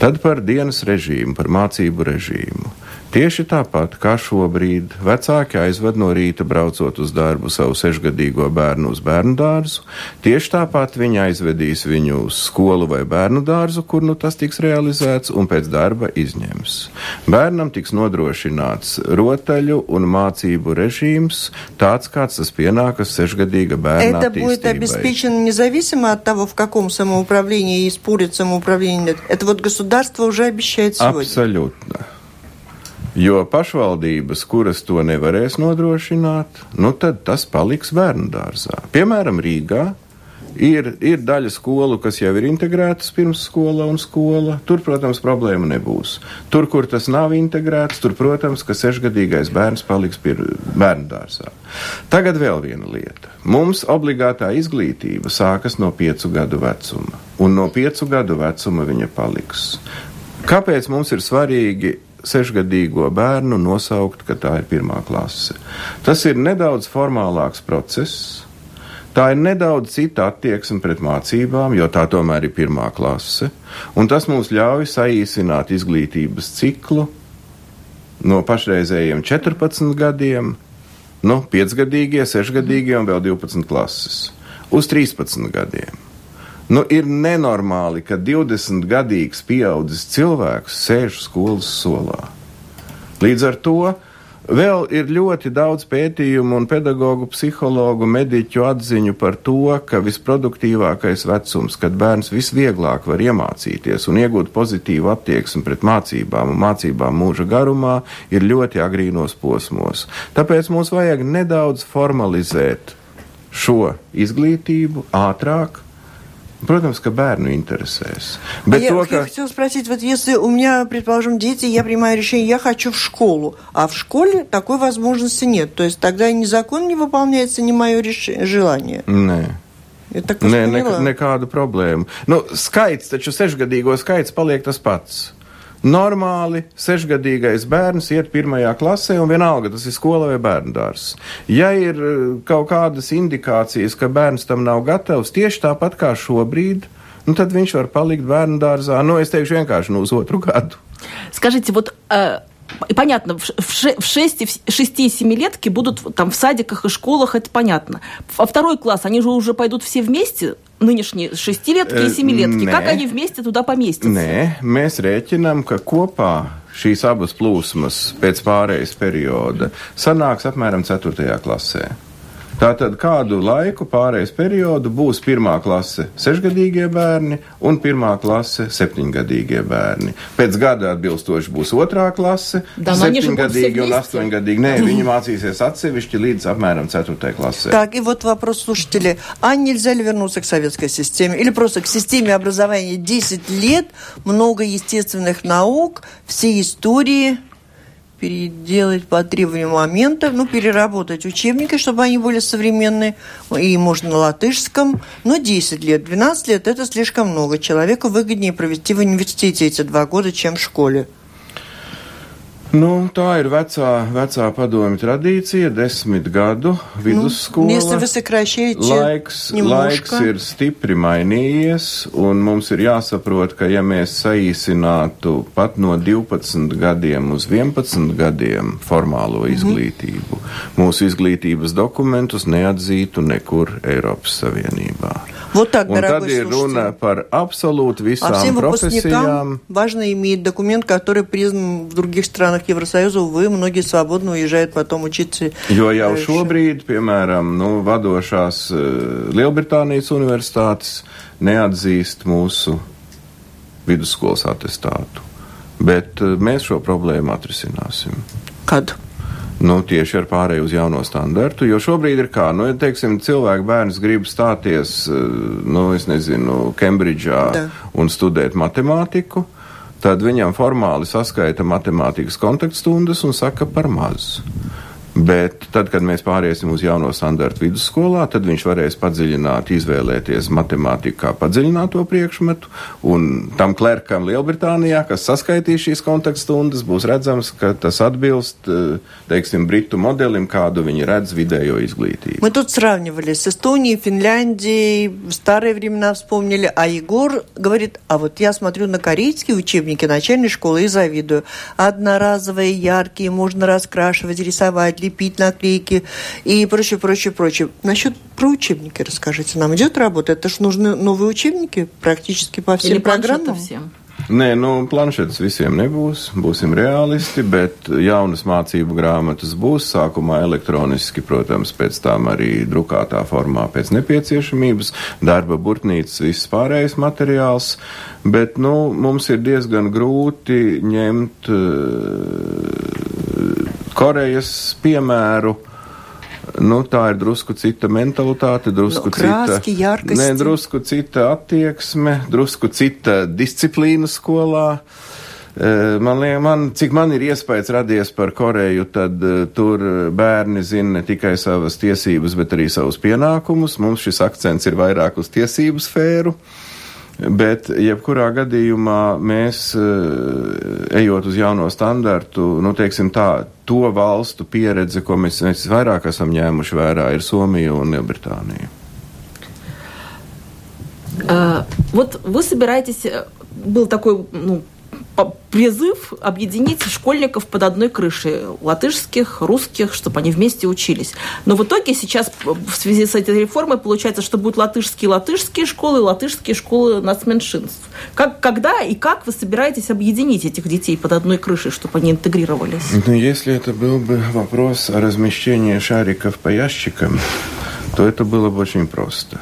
[SPEAKER 2] Tad par dienas režīmu, par mācību režīmu. Tieši tāpat kā šobrīd vecāki aizved no rīta braucot uz darbu savu sešgadīgo bērnu uz bērnu dārzu, tieši tāpat viņi aizvedīs viņu uz skolu vai bērnu dārzu, kur nu tas tiks realizēts, un pēc darba izņems. Bērnam tiks nodrošināts rotaļu un mācību režīms, tāds kāds tas pienākas sešgadīga bērna
[SPEAKER 1] Это будет обеспечено независимо от того, в каком самоуправлении и спорит самоуправление. Это вот государство уже обещает сегодня.
[SPEAKER 2] Абсолютно. Jo pašvaldības, kuras to nevarēs nodrošināt, nu tad tas paliks bērnu dārzā. Piemēram, Rīgā ir, ir daļa skolu, kas jau ir integrētas pirms skola un skola. Tur, protams, problēma nebūs. Tur, kur tas nav integrēts, tur, protams, ka sešgadīgais bērns paliks bērnu dārzā. Tagad vēl viena lieta. Mums obligātā izglītība sākas no piecu gadu vecuma, un no piecu gadu vecuma viņa paliks. Kāpēc mums ir svarīgi sešgadīgo bērnu nosaukt, ka tā ir pirmā klase. Tas ir nedaudz formālāks process. Tā ir nedaudz cita attieksme pret mācībām, jo tā tomēr ir pirmā klase, tas mums ļauj saīsināt izglītības ciklu no pašreizējiem 14 gadiem, nu, 5 gadīgie, 6 gadīgie un vēl 12 klases, uz 13 gadiem. Nu, ir nenormāli, ka 20 gadīgs pieaudzis cilvēks sēž skolas solā. Līdz ar to vēl ir ļoti daudz pētījumu un pedagoģu, psihologu, mediķu atziņu par to, ka visproduktīvākais vecums, kad bērns visvieglāk var iemācīties un iegūt pozitīvu attieksmi pret mācībām un mācībām mūža garumā, ir ļoti agrīnos posmos. Tāpēc mums vajag nedaudz formalizēt šo izglītību ātrāk Protams, ka bērnu интересēs.
[SPEAKER 1] Bet а то, я, ka... я хотела спросить, вот если у меня, предположим, дети, я принимаю решение, я хочу в школу, а в школе такой возможности нет. То есть тогда ни закон не выполняется, ни мое реш... желание.
[SPEAKER 2] Nē. Nē, ne, nekādu problēmu. Nu, skaits, taču sešgadīgo skaits paliek tas pats. Normāli sešgadīgais bērns iet pirmajā klasē, un vienalga tas ir skola vai bērnu dārzs. Ja ir eh, kaut kādas indikācijas, ka bērns tam nav gatavs, tieši tāpat kā šobrīd, nu, tad viņš var palikt bērnu dārzā. Nu, es teikšu vienkārši nu, uz otru gadu.
[SPEAKER 3] Скажите, вот э, понятно, в 6-7-летки будут там в садиках и школах, это понятно. А второй класс, они же уже пойдут все вместе, нынешние шестилетки и семилетки. Nē. Как они вместе туда поместятся?
[SPEAKER 2] Nē, mēs rēķinām, ka kopā šīs abas plūsmas pēc pārējais perioda sanāks apmēram 4. klasē. Tātad kādu laiku pārējais periodu būs pirmā klase sešgadīgie bērni un pirmā klase septiņgadīgie bērni. Pēc gada atbilstoši būs otrā klase, septiņgadīgi un astoņgadīgi. Nē, viņi mācīsies atsevišķi līdz apmēram ceturtajai klasē.
[SPEAKER 1] Так, и вот вопрос слушателей. А нельзя ли вернуться к советской системе? Или просто к системе образования 10 лет, много естественных наук, все истории, переделать по требованию момента, ну, переработать учебники, чтобы они были современные, и можно на латышском, но 10 лет, 12 лет – это слишком много. Человеку выгоднее провести в университете эти два года, чем в школе.
[SPEAKER 2] Nu, tā ir vecā, vecā padomju tradīcija, desmit gadu vidusskola.
[SPEAKER 1] Nu,
[SPEAKER 2] laiks, laiks ir stipri mainījies, un mums ir jāsaprot, ka ja mēs saīsinātu pat no 12 gadiem uz 11 gadiem formālo mhm. izglītību, mm -hmm. mūsu izglītības dokumentus neatzītu nekur Eiropas Savienībā.
[SPEAKER 1] Вот так,
[SPEAKER 2] Un tad ir runa par absolūti visām а всем профессиям.
[SPEAKER 1] Важно иметь документ, который признан в других странах Евросоюза. Увы, многие свободно уезжают потом учиться.
[SPEAKER 2] Jo jau šobrīd, piemēram, nu, vadošās uh, Lielbritānijas universitātes neatzīst mūsu vidusskolas atestātu. Bet uh, mēs šo problēmu atrisināsim.
[SPEAKER 1] Kad?
[SPEAKER 2] nu, tieši ar pārēju uz jauno standartu. Jo šobrīd ir kā, nu, ja teiksim, cilvēku bērns grib stāties, eh, nu, es nezinu, Kembridžā da. un studēt matemātiku, tad viņam formāli saskaita matemātikas kontaktstundas un saka par mazu. Bet tad, kad mēs pāriesim uz jauno standartu vidusskolā, tad viņš varēs padziļināt, izvēlēties matemātiku kā padziļināto priekšmetu, un tam klerkam Lielbritānijā, kas saskaitīs šīs kontaktstundas, būs redzams, ka tas atbilst, eh, teiksim, Britu modelim, kādu viņi redz vidējo изглитии.
[SPEAKER 1] Мы тут сравнивали с Эстонией, Финляндией, в старые времена вспомнили, а Егор говорит, а вот я смотрю на корейские учебники начальной школы и завидую. Одноразовые, яркие, можно раскрашивать, рисовать, лепить наклейки и прочее, прочее, прочее. Насчет про учебники расскажите. Нам идет работа? Это же нужны новые учебники практически по всем Или программам?
[SPEAKER 3] всем?
[SPEAKER 2] Nē, nu, planšetes visiem nebūs, būsim realisti, bet jaunas mācību grāmatas būs sākumā elektroniski, protams, pēc tam arī drukātā formā pēc nepieciešamības, darba burtnīcas, viss pārējais materiāls, bet, nu, mums ir diezgan grūti ņemt uh, Korejas piemēru. Nu, tā ir drusku cita mentalitāte, drusku
[SPEAKER 1] no, krāski,
[SPEAKER 2] cita,
[SPEAKER 1] jarkas,
[SPEAKER 2] ne, drusku cita attieksme, drusku cita disciplīna skolā. E, man liekas, man, cik man ir iespējas radies par Koreju, tad uh, tur bērni zina ne tikai savas tiesības, bet arī savus pienākumus. Mums šis akcents ir vairāk uz tiesību sfēru. Uh, Bet, jebkurā gadījumā, mēs, eh, ejot uz jauno standartu, nu, teiksim tā, to valstu pieredze, ko mēs, mēs vairāk esam ņēmuši vērā, ir Somija un Lielbritānija.
[SPEAKER 3] Uh, вот вы собираетесь, был такой ну, призыв объединить школьников под одной крышей, латышских, русских, чтобы они вместе учились. Но в итоге сейчас в связи с этой реформой получается, что будут латышские латышские школы, латышские школы нацменьшинств. Как, когда и как вы собираетесь объединить этих детей под одной крышей, чтобы они интегрировались?
[SPEAKER 2] Ну, если это был бы вопрос о размещении шариков по ящикам, то это было бы очень просто.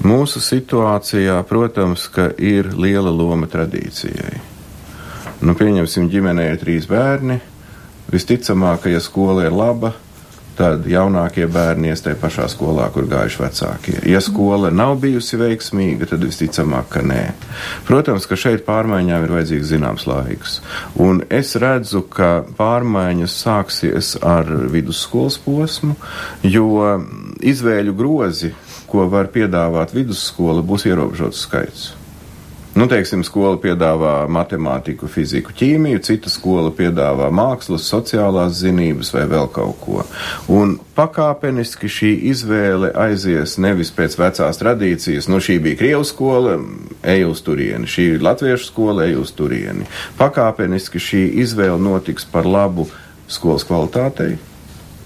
[SPEAKER 2] Mūsu situācijā, protams, ka ir liela loma. Nu, pieņemsim, ģimenē ir trīs bērni. Visticamāk, ka, ja skola ir laba, tad jaunākie bērni ies tajā pašā skolā, kur gājuši vecākie. Ja skola nav bijusi veiksmīga, tad visticamāk, ka nē. Protams, ka šeit pārmaiņām ir vajadzīgs zināms laiks. Un es redzu, ka pārmaiņas sāksies ar vidusskolas posmu, jo izvēļu grozi, ko var piedāvāt vidusskola, būs ierobežots skaits. Nu, teiksim, skola piedāvā matemātiku, fiziku, ķīmiju, cita skola piedāvā mākslas, sociālās zinības vai vēl kaut ko. Un pakāpeniski šī izvēle aizies nevis pēc vecās tradīcijas, nu šī bija Krievu skola, ej uz turieni, šī ir Latviešu skola, ej uz turieni. Pakāpeniski šī izvēle notiks par labu skolas kvalitātei,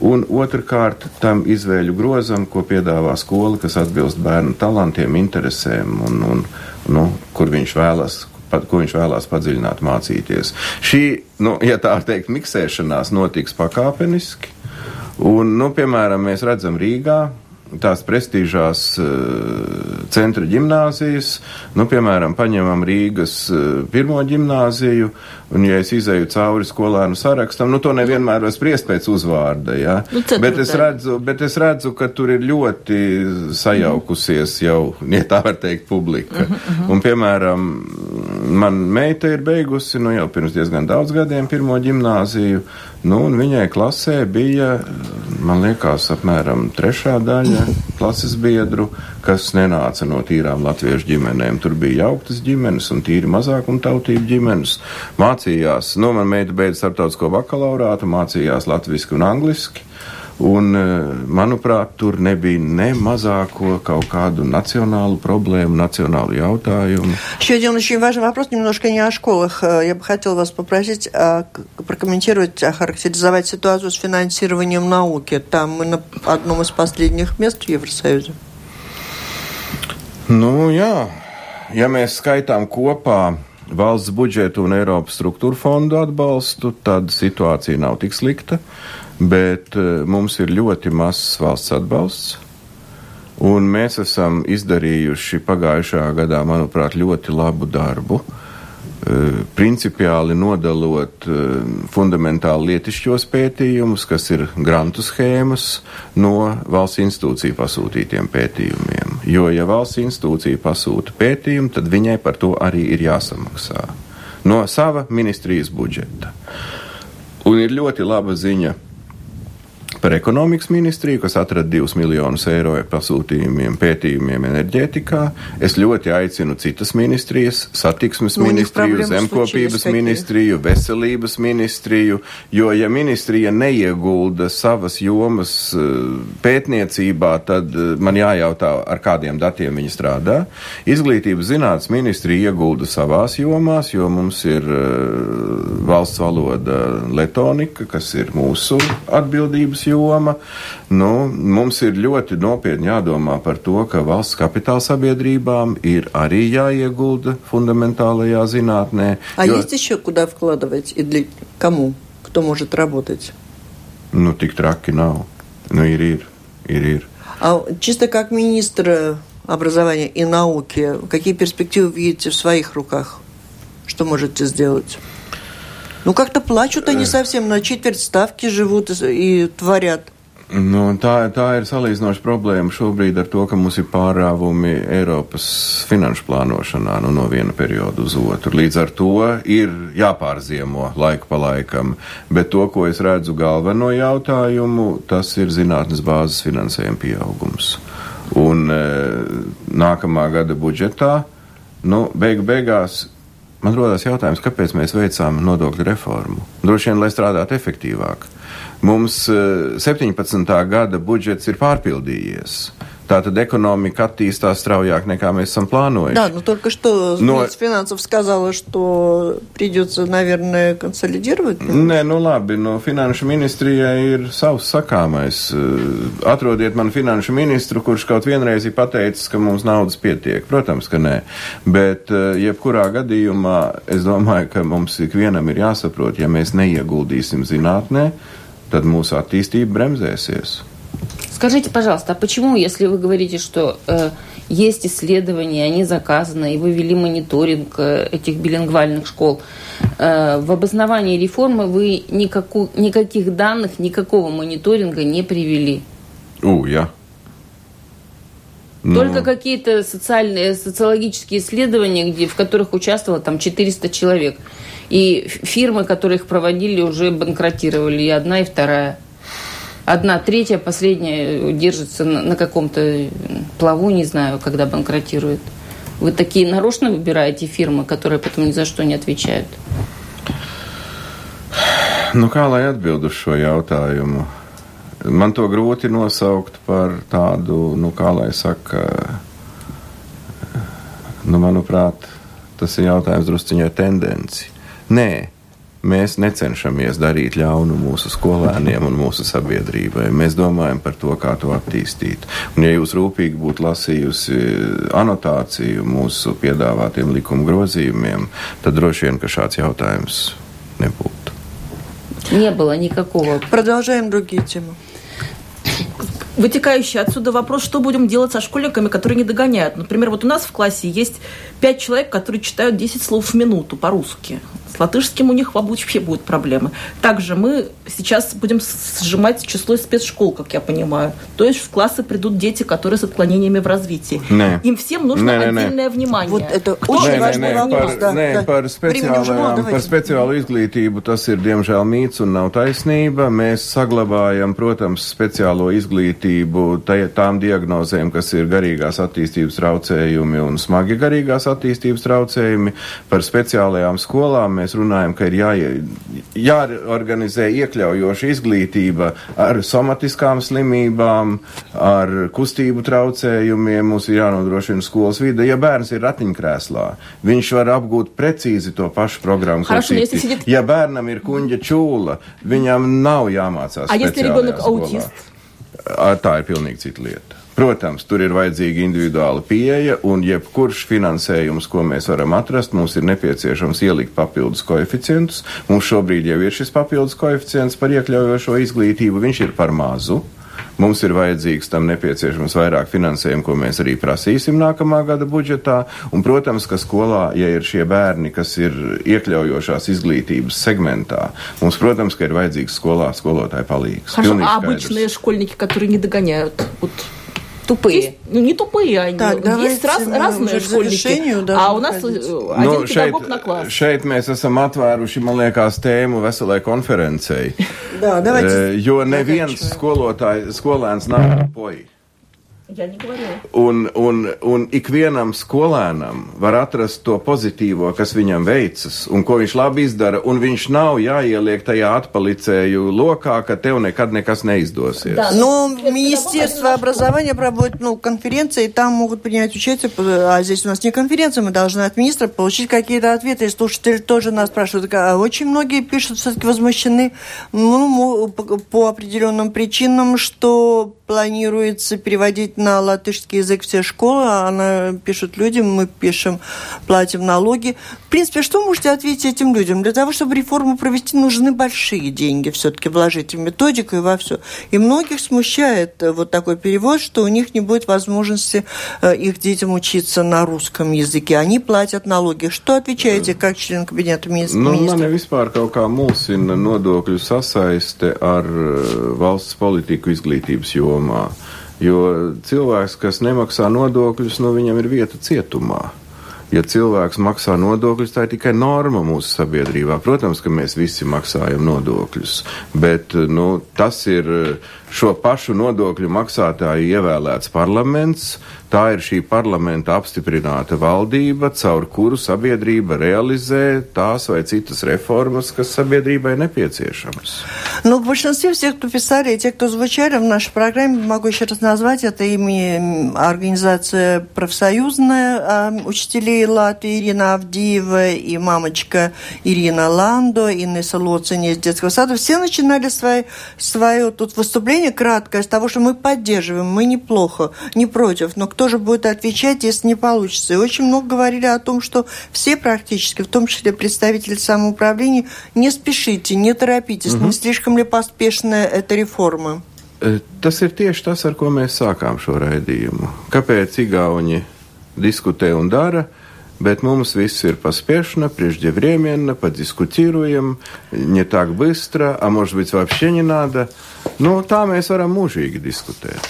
[SPEAKER 2] Un otrkārt, tam izvēļu grozam, ko piedāvā skola, kas atbilst bērnu talantiem, interesēm un, un nu, kur viņš vēlas ko viņš vēlās padziļināt, mācīties. Šī, nu, ja tā teikt, miksēšanās notiks pakāpeniski. Un, nu, piemēram, mēs redzam Rīgā, tās prestižās uh, centra gimnāzijas, nu, piemēram, paņemam Rīgas uh, pirmo gimnāziju, un, ja es izēju cauri skolēnu sarakstam, nu, to nevienmēr var spriest pēc uzvārda, jā. Nu, bet, es redzu, bet es redzu, ka tur ir ļoti sajaukusies jau, ja tā var teikt, publika. Uh -huh. Un, piemēram, man meita ir beigusi, nu, jau pirms diezgan daudz gadiem pirmo gimnāziju, Nu, viņai klasē bija, man liekas, apmēram trešā daļa klases biedru, kas nenāca no tīrām latviešu ģimenēm. Tur bija jauktas ģimenes un tīri mazākumtautību ģimenes. Mācījās, nu, man meita beidza starptautisko bakalaurātu, mācījās latviski un angliski. Un, eh, manuprāt, tur nebija ne mazāko kaut kāду национальную проблему, национальную яутаюmu.
[SPEAKER 1] Еще один очень важный вопрос, немножко не о школах. Э, я бы хотел вас попросить а, прокомментировать, охарактеризовать ситуацию с финансированием науки. Там мы на одном из последних мест в Евросоюзе.
[SPEAKER 2] Nu, jā, ja mēs skaitām kopā valsts budžetu un Eiropas struktūra fondu atbalstu, tad situācija nav tik slikta. Uh, bet eh, mums ir ļoti mazs valsts atbalsts. Un mēs esam izdarījuši pagājušā gadā, manuprāt, ļoti labu darbu, eh, principiāli nodalot eh, fundamentāli lietišķos pētījumus, kas ir grantu schēmas, no valsts institūciju pasūtītiem pētījumiem. Jo, ja valsts institūcija pasūta pētījumu, tad viņai par to arī ir jāsamaksā no sava ministrijas budžeta. Un ir ļoti laba ziņa par ekonomikas ministriju, kas atrada 2 miljonus eiro pasūtījumiem, pētījumiem enerģētikā. Es ļoti aicinu citas ministrijas, satiksmes nu, ministriju, zemkopības ministriju, veselības ministriju, jo ja ministrija neiegulda savas jomas eh, pētniecībā, tad eh, man jājautā, ar kādiem datiem viņi strādā. Izglītības zinātnes ministrija iegulda savās jomās, jo mums ir uh, valsts valoda letonika, kas ir mūsu atbildības joma joma. Nu, mums ir ļoti nopietni jādomā par to, ka valsts kapitāla sabiedrībām ir arī jāiegulda fundamentālajā zinātnē.
[SPEAKER 1] А jo... есть еще куда вкладывать и для кому? Кто может работать?
[SPEAKER 2] Nu, tik traki nav. Nu, ir, ir, ir, ir.
[SPEAKER 1] А чисто как министр образования и науки, какие перспективы видите в своих руках? Что можете сделать? Nu, как-то плачут они совсем, на четверть ставки живут и творят.
[SPEAKER 2] Nu, tā, tā ir salīdzinoša problēma šobrīd ar to, ka mums ir pārāvumi Eiropas finanšu plānošanā nu, no viena perioda uz otru. Līdz ar to ir jāpārziemo laiku pa laikam, bet to, ko es redzu galveno jautājumu, tas ir zinātnes bāzes finansējuma pieaugums. Un e, nākamā gada budžetā, nu, beigu beigās man rodas jautājums, kāpēc mēs veicām nodokļu reformu. Droši vien, lai strādātu efektīvāk. Mums 17. Eh, gada budžets ir pārpildījies. Tātad экономика attīstās straujāk, nekā мы esam плануем.
[SPEAKER 1] Да, но только что Но... финансов сказала, что придется, наверное, консолидировать.
[SPEAKER 2] Nē, nu labi, no finanšu ministrijai ir savs sakāmais. Atrodiet man finanšu ministru, kurš kaut vienreiz ir pateicis, ka mums naudas pietiek. Protams, ka nē. Bet jebkurā gadījumā es domāju, ka mums ikvienam ir jāsaprot, ja mēs neieguldīsim zinātnē, tad mūsu attīstība bremzēsies.
[SPEAKER 4] Скажите, пожалуйста, а почему, если вы говорите, что э, есть исследования, они заказаны, и вы вели мониторинг э, этих билингвальных школ, э, в обосновании реформы вы никаку, никаких данных, никакого мониторинга не привели?
[SPEAKER 2] У, я.
[SPEAKER 4] Но... Только какие-то социальные, социологические исследования, где, в которых участвовало там 400 человек. И фирмы, которые их проводили, уже банкротировали, и одна, и вторая одна третья, последняя держится на, на каком-то плаву, не знаю, когда банкротирует. Вы такие нарочно выбираете фирмы, которые потом ни за что не отвечают?
[SPEAKER 2] Nu, kā lai atbild uz šo jautājumu? Man to grūti nosaukt par tādu, nu, kā lai saka, nu, manuprāt, tas ir jautājums drusciņai tendenci. Nē, Mēs necenšamies darīt ļaunu mūsu skolēniem un mūsu sabiedrībai. Mēs domājam par to, kā to attīstīt. Un, ja jūs rūpīgi būtu lasījusi anotāciju mūsu piedāvātiem likuma grozījumiem, tad droši vien, ka šāds jautājums nebūtu.
[SPEAKER 4] Не было никакого.
[SPEAKER 1] Продолжаем другие темы.
[SPEAKER 3] Вытекающий отсюда вопрос, что будем делать со школьниками, которые не догоняют. Например, вот у нас в классе есть пять человек, которые читают 10 слов в минуту по-русски С латышским у них вообще будут проблемы. Также мы сейчас будем сжимать число спецшкол, как я понимаю. То есть в классы придут дети, которые с отклонениями в развитии.
[SPEAKER 2] Не.
[SPEAKER 3] Им всем нужно не, не, отдельное не. внимание.
[SPEAKER 1] Вот это Кто очень важный вопрос.
[SPEAKER 2] Par, да, nē, да. par, speciālajām, par speciālu izglītību tas ir diemžēl mīts un nav taisnība. Mēs saglabājam, protams, speciālo izglītību tām diagnozēm, kas ir garīgās attīstības traucējumi un smagi garīgās attīstības traucējumi. Par speciālajām skolām mēs runājam, ka ir jā, jāorganizē iekļaujoša izglītība ar somatiskām slimībām, ar kustību traucējumiem. Mums ir jānodrošina skolas vide. Ja bērns ir ratiņkrēslā, viņš var apgūt precīzi to pašu programmu.
[SPEAKER 3] Хорошо,
[SPEAKER 2] если сидит... Ja bērnam ir kuņģa čūla, viņam nav jāmācās.
[SPEAKER 3] А если ребенок аутист?
[SPEAKER 2] Tā ir pilnīgi cita lieta. Protams, tur ir vajadzīga individuāla pieeja, un jebkurš finansējums, ko mēs varam atrast, mums ir nepieciešams ielikt papildus koeficientus. Mums šobrīd jau ir šis papildus koeficients par iekļaujošo izglītību, viņš ir par mazu. Mums ir vajadzīgs tam nepieciešams vairāk finansējumu, ko mēs arī prasīsim nākamā gada budžetā. Un, protams, ka skolā, ja ir šie bērni, kas ir iekļaujošās izglītības segmentā, mums, protams, ka ir vajadzīgs skolā skolotāju palīgs.
[SPEAKER 3] Хорошо, а обычные школьники, которые не догоняют, вот
[SPEAKER 4] Tupые.
[SPEAKER 3] Есть, ну, не тупые они. Так, есть раз, разные школьники. А у нас ходить. один nu,
[SPEAKER 2] šeit,
[SPEAKER 3] на класс.
[SPEAKER 2] Šeit mēs esam atvēruši, man liekas, tēmu veselai konferencei. [laughs]
[SPEAKER 1] Jā,
[SPEAKER 2] jo neviens skolotājs, skolēns nav poji.
[SPEAKER 3] Ja
[SPEAKER 2] un, un, un ikvienam skolēnam var atrast to pozitīvo, kas viņam veicas, un ko viņš labi izdara, un viņš nav jāieliek tajā atpalicēju lokā, ka tev nekad неkas neizdosies.
[SPEAKER 1] Да, но Министерство образования проводит ну, конференции, там могут принять участие, а здесь у нас не конференция, мы должны от министра получить какие-то ответы. И слушатели тоже нас спрашивают, а очень многие пишут, все-таки возмущены ну, по определенным причинам, что планируется переводить на латышский язык все школы. Она пишет людям, мы пишем, платим налоги. В принципе, что вы можете ответить этим людям? Для того, чтобы реформу провести, нужны большие деньги все-таки вложить в методику и во все. И многих смущает э, вот такой перевод, что у них не будет возможности э, их детям учиться на русском языке. Они платят налоги. Что отвечаете как член кабинета министра?
[SPEAKER 2] Nu, mani vispār kaut kā mulsina nodokļu sasaiste ar valsts politiku izglītības jomu jomā. Jo cilvēks, kas nemaksā nodokļus, nu viņam ir vieta cietumā. Ja cilvēks maksā nodokļus, tā ir tikai norma mūsu sabiedrībā. Protams, ka mēs visi maksājam nodokļus, bet nu, tas ir šo pašu nodokļu maksātāju ievēlēts parlaments, Tā ir šī parlamenta apstiprināta valdība, caur kuru sabiedrība realizē tās vai citas реформas, kas sabiedrībai необходимы.
[SPEAKER 1] Ну, в большинстве всех, кто писали, те, кто звучали в нашей программе, могу еще раз назвать, это ими организация профсоюзная а, учителей Латвии Ирина Авдиева и мамочка Ирина Ландо, Инесса Лоцини из детского сада. Все начинали свое, свое тут выступление краткое с того, что мы поддерживаем, мы неплохо, не против, но кто же будет отвечать, если не получится. И очень много говорили о том, что все практически, в том числе представители самоуправления, не спешите, не торопитесь, угу. не слишком ли поспешная эта реформа?
[SPEAKER 2] Tas ir tieši tas, ar ko mēs sākām šo raidījumu. Kāpēc Igauni diskutē un dara? Bet mums viss ir поспешно, преждевременно, подискутируем, не так быстро, а может быть вообще не надо. Ну, tā mēs varam mūžīgi diskutēt.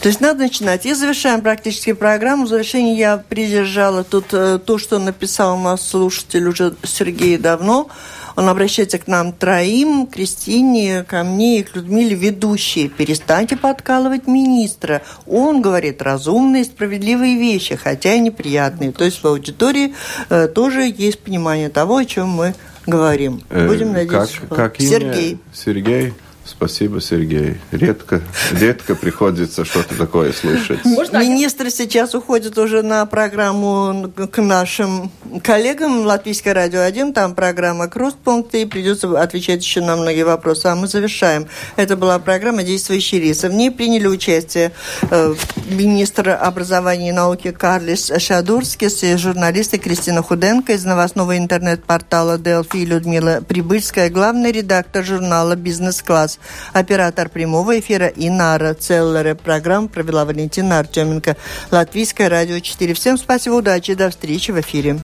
[SPEAKER 1] То есть надо начинать. И завершаем практически программу. В завершении я придержала тут э, то, что написал у нас слушатель уже Сергей давно. Он обращается к нам троим, Кристине, ко мне и к Людмиле, ведущие. Перестаньте подкалывать министра. Он говорит разумные, справедливые вещи, хотя и неприятные. То есть в аудитории э, тоже есть понимание того, о чем мы говорим.
[SPEAKER 2] Э, Будем надеяться, как, что... Как Сергей. Сергей. Спасибо, Сергей. Редко, редко приходится что-то такое слышать.
[SPEAKER 1] Можно Министр сейчас уходит уже на программу к нашим коллегам Латвийское радио 1. Там программа «Кросспункты» и придется отвечать еще на многие вопросы. А мы завершаем. Это была программа «Действующие лица». В ней приняли участие э, министр образования и науки Карлис Шадурскис и журналисты Кристина Худенко из новостного интернет-портала «Делфи» Людмила Прибыльская, главный редактор журнала «Бизнес-класс». Оператор прямого эфира Инара Целлера. Программу провела Валентина Артеменко. Латвийское радио 4. Всем спасибо, удачи, до встречи в эфире.